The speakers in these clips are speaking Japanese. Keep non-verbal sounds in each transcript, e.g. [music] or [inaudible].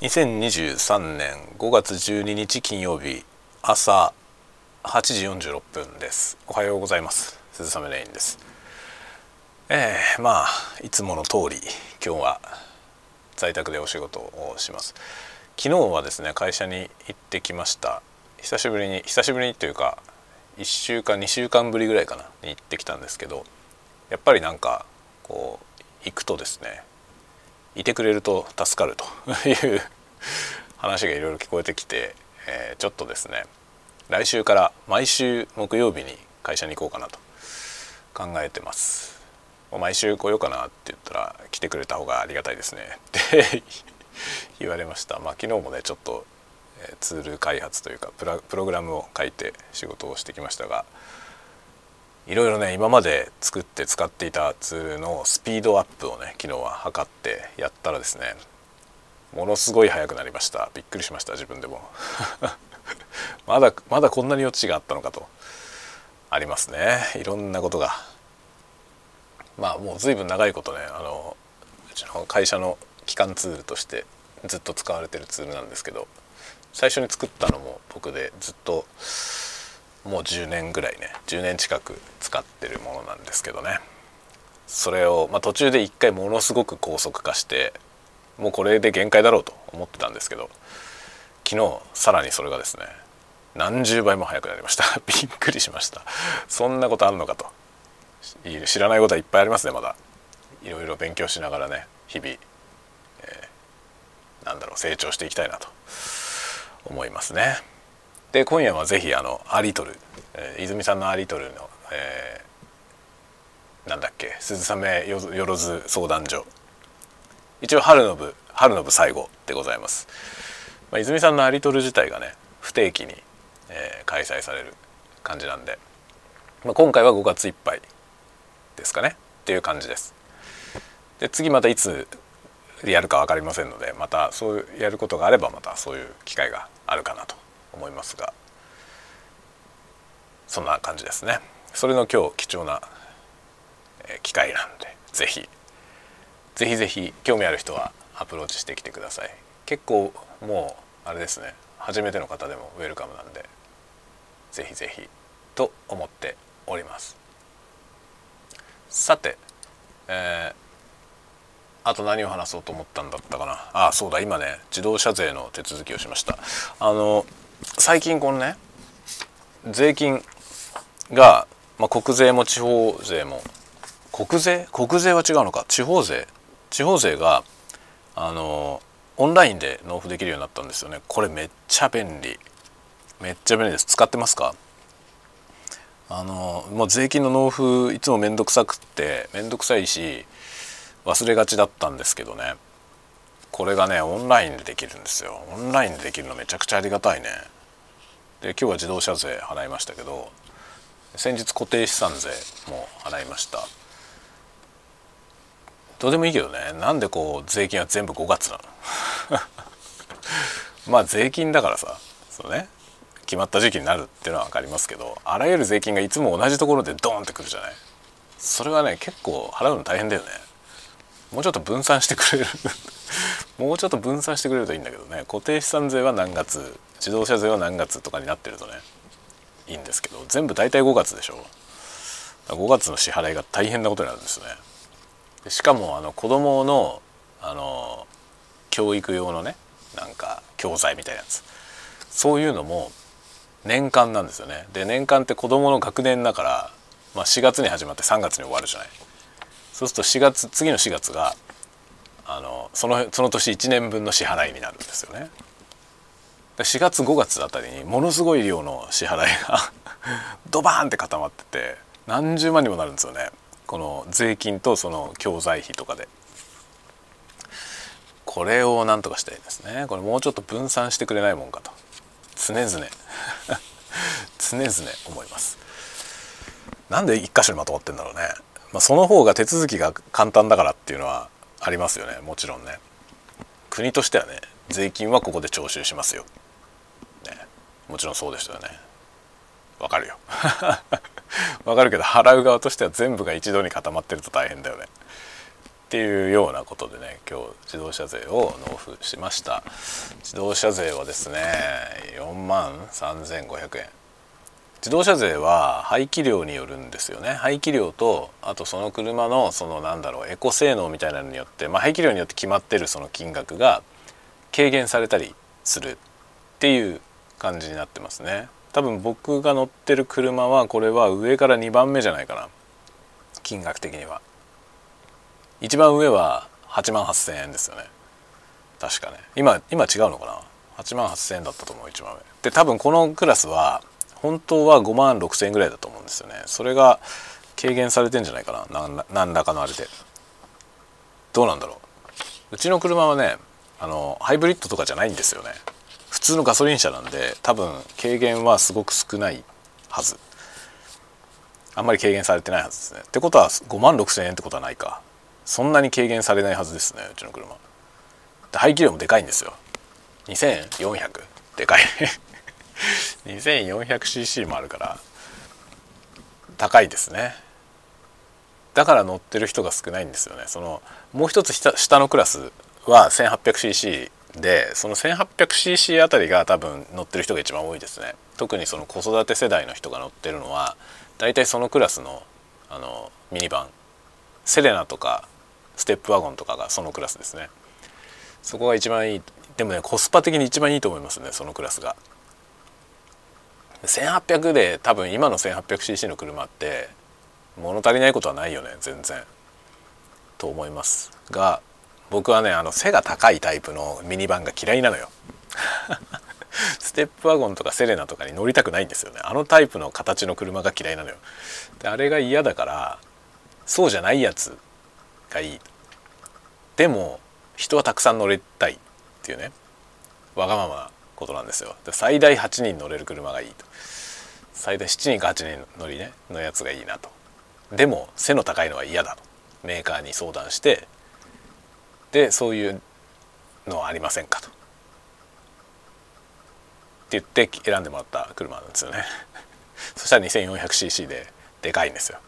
2023年5月12日金曜日朝8時46分です。おはようございます。鈴雨レインです。えー、まあいつもの通り今日は在宅でお仕事をします。昨日はですね会社に行ってきました。久しぶりに久しぶりにというか1週間2週間ぶりぐらいかなに行ってきたんですけどやっぱりなんかこう行くとですねいてくれると助かると。[laughs] いう話がいろいろ聞こえてきて、えー、ちょっとですね来週から毎週木曜日に会社に行こうかなと考えてます。毎週来ようかなって言ったら来てくれた方がありがたいですね。って [laughs] 言われました。まあ昨日もねちょっとツール開発というかプログラムを書いて仕事をしてきましたがいろいろね今まで作って使っていたツールのスピードアップをね昨日は測ってやったらですねものすごい速くなりました。びっくりしました自分でも。[laughs] まだまだこんなに余地があったのかと。ありますね。いろんなことが。まあもう随分長いことねあのうちの会社の基幹ツールとしてずっと使われてるツールなんですけど最初に作ったのも僕でずっともう10年ぐらいね10年近く使ってるものなんですけどね。それを、まあ、途中で一回ものすごく高速化してもうこれで限界だろうと思ってたんですけど昨日さらにそれがですね何十倍も速くなりました。[laughs] びっくりしました。そんなことあるのかと。知らないことはいっぱいありますねまだ。いろいろ勉強しながらね日々、えー、なんだろう成長していきたいなと思いますね。で今夜はぜひあのアリトル、えー、泉さんのアリトルの、えー、なんだっけ鈴雨よろず相談所。一応春の部春の部最後でございます、まあ、泉さんのアリトル自体がね不定期に、えー、開催される感じなんで、まあ、今回は5月いっぱいですかね。っていう感じです。で次またいつやるか分かりませんのでまたそうやることがあればまたそういう機会があるかなと。思いますがそんな感じですね。それの今日貴重な機会なんで是非是非是非興味ある人はアプローチしてきてください。結構もうあれですね。初めての方でもウェルカムなんで是非是非と思っております。さて、えー、あと何を話そうと思ったんだったかな。ああそうだ今ね自動車税の手続きをしました。あの最近このね税金が、まあ、国税も地方税も国税国税は違うのか地方税地方税があのオンラインで納付できるようになったんですよね。これめっちゃ便利。めっちゃ便利です。使ってますか？あのもう税金の納付いつも面倒くさくって面倒くさいし忘れがちだったんですけどね。これがねオンラインでできるんですよ。オンラインでできるのめちゃくちゃありがたいね。で今日は自動車税払いましたけど先日固定資産税も払いました。どうでもいいけどねなんでこう税金は全部5月なの？[laughs] まあ税金だからさそうね決まった時期になるっていうのは分かりますけどあらゆる税金がいつも同じところでドーンってくるじゃない？それはね結構払うの大変だよね。もうちょっと分散してくれる。[laughs] もうちょっと分散してくれるといいんだけどね。固定資産税は何月自動車税は何月とかになってるとねいいんですけど全部大体5月でしょ。5月の支払いが大変なことになるんですね。しかもあの子供のあの教育用のねなんか教材みたいなやつ。そういうのも年間なんですよね。で年間って子供の学年だから、まあ、4月に始まって3月に終わるじゃない。そうすると4月次の4月があのそのその年1年分の支払いになるんですよね。4月5月あたりにものすごい量の支払いが [laughs] ドバーンって固まってて何十万にもなるんですよね。この税金とその教材費とかで。これをなんとかしたいですね。これもうちょっと分散してくれないもんかと。常々。[laughs] 常々思います。なんで一箇所にまとまってんだろうね。まあ、その方が手続きが簡単だからっていうのはありますよね。もちろんね。国としてはね税金はここで徴収しますよ、ね、もちろんそうですよね。わかるよ。[laughs] わかるけど払う側としては全部が一度に固まってると大変だよね。っていうようなことでね今日自動車税を納付しました。自動車税はですね4万3500円。自動車税は排気量によるんですよね。排気量とあとその車のそのなんだろうエコ性能みたいなのによって、まあ、排気量によって決まってるその金額が軽減されたりするっていう感じになってますね。多分僕が乗ってる車はこれは上から2番目じゃないかな。金額的には。一番上は8万8,000円ですよね。確かね。今今違うのかな？8万8,000円だったと思う一番上。で多分このクラスは本当は5万6千円ぐらいだと思うんですよね。それが軽減されてんじゃないかな。何らかのあれで。どうなんだろう。うちの車はねあのハイブリッドとかじゃないんですよね。普通のガソリン車なんで多分軽減はすごく少ないはず。あんまり軽減されてないはずですね。ってことは5万6,000円ってことはないか。そんなに軽減されないはずですねうちの車。で排気量もでかいんですよ。2400でかい。2400cc もあるから高いですね。だから乗ってる人が少ないんですよね。そのもう一つ下のクラスは 1800cc でその 1800cc あたりが多分乗ってる人が一番多いですね。特にその子育て世代の人が乗ってるのは大体そのクラスのあのミニバン。セレナとかステップワゴンとかがそのクラスですね。そこが一番いい。でもねコスパ的に一番いいと思いますねそのクラスが。1800で多分今の 1800cc の車って物足りないことはないよね全然。と思います。が僕はねあの背が高いタイプのミニバンが嫌いなのよ。[laughs] ステップワゴンとかセレナとかに乗りたくないんですよね。あのタイプの形の車が嫌いなのよ。であれが嫌だからそうじゃないやつがいい。でも人はたくさん乗りたいっていうね。わがままなことなんですよ。最大8人乗れる車がいいと。最大7人か8人乗りねのやつがいいなと。でも背の高いのは嫌だと。メーカーに相談してでそういうのはありませんかと。って言って選んでもらった車なんですよね。[laughs] そしたら 2400cc ででかいんですよ。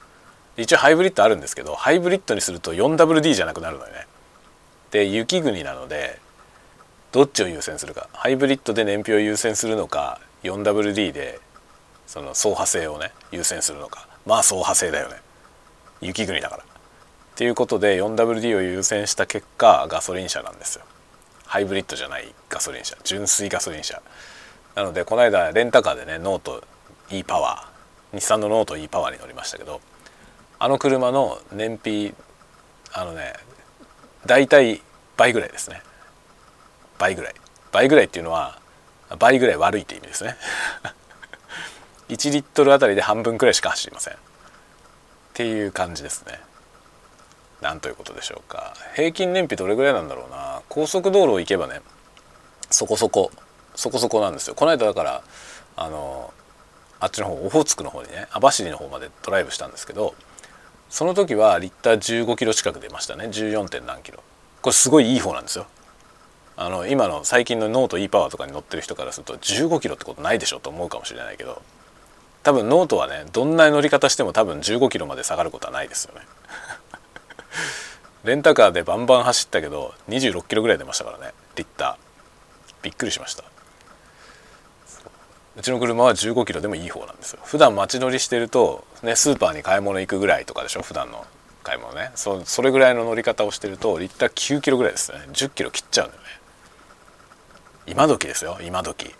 一応ハイブリッドあるんですけどハイブリッドにすると 4WD じゃなくなるのよね。で雪国なのでどっちを優先するか。ハイブリッドで燃費を優先するのか 4WD でその走破性をね優先するのかまあ走破性だよね雪国だから。っていうことで 4WD を優先した結果ガソリン車なんですよ。ハイブリッドじゃないガソリン車純粋ガソリン車。なのでこの間レンタカーでねノート e パワー日産のノート e パワーに乗りましたけどあの車の燃費あのね大体倍ぐらいですね倍ぐらい倍ぐらいっていうのは倍ぐらい悪いって意味ですね1リットルあたりで半分くらいしか走りません。っていう感じですね。なんということでしょうか。平均燃費どれぐらいなんだろうな。高速道路行けばねそこそこそこそこなんですよ。この間だからあのあっちの方オホーツクの方にね網走の方までドライブしたんですけどその時はリッター15キロ近く出ましたね。14. 点何キロ。これすごいいい方なんですよ。あの今の最近のノート e パワーとかに乗ってる人からすると15キロってことないでしょと思うかもしれないけど。多分ノートはねどんな乗り方しても多分15キロまで下がることはないですよね。[laughs] レンタカーでバンバン走ったけど26キロぐらい出ましたからね。リッター。びっくりしました。う。ちの車は15キロでもいい方なんですよ。普段街乗りしてると、ね、スーパーに買い物行くぐらいとかでしょ？普段の買い物ね。そそれぐらいの乗り方をしてるとリッター9キロぐらいですね。10キロ切っちゃうんだよね。今時ですよ。今時。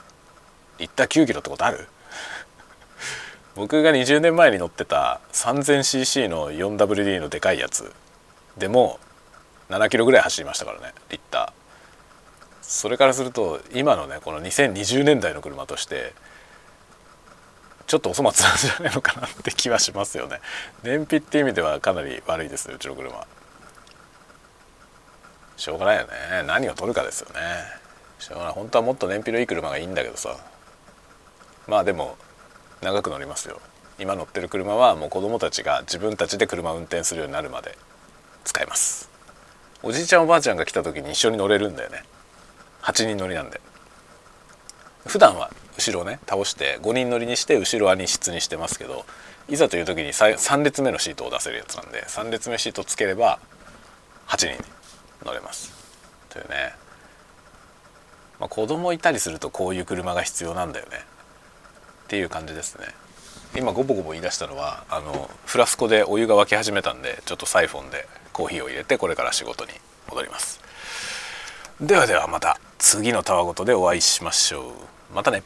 リッター9キロってことある？僕が20年前に乗ってた 3000cc の 4WD のでかいやつ。でも7キロぐらい走りましたからねリッター。それからすると今のねこの2020年代の車としてちょっとお粗末なんじゃないのかなって気はしますよね。燃費っていう意味ではかなり悪いですうちの車。しょうがないよね。何を取るかですよね。しょうがない。本当はもっと燃費のいい車がいいんだけどさ。まあでも長く乗りますよ。今乗ってる車はもう子供たちが自分たちで車を運転するようになるまで使います。おじいちゃんおばあちゃんが来た時に一緒に乗れるんだよね。8人乗りなんで。普段は後ろをね倒して5人乗りにして後ろは荷室にしてますけどいざという時に3列目のシートを出せるやつなんで3列目シートつければ8人乗れます。というね、まあ、子供いたりするとこういう車が必要なんだよね。っていう感じですね。今ゴボゴボ言い出したのはあのフラスコでお湯が沸き始めたんでちょっとサイフォンでコーヒーを入れてこれから仕事に戻ります。ではではまた次のたわごとでお会いしましょう。またね。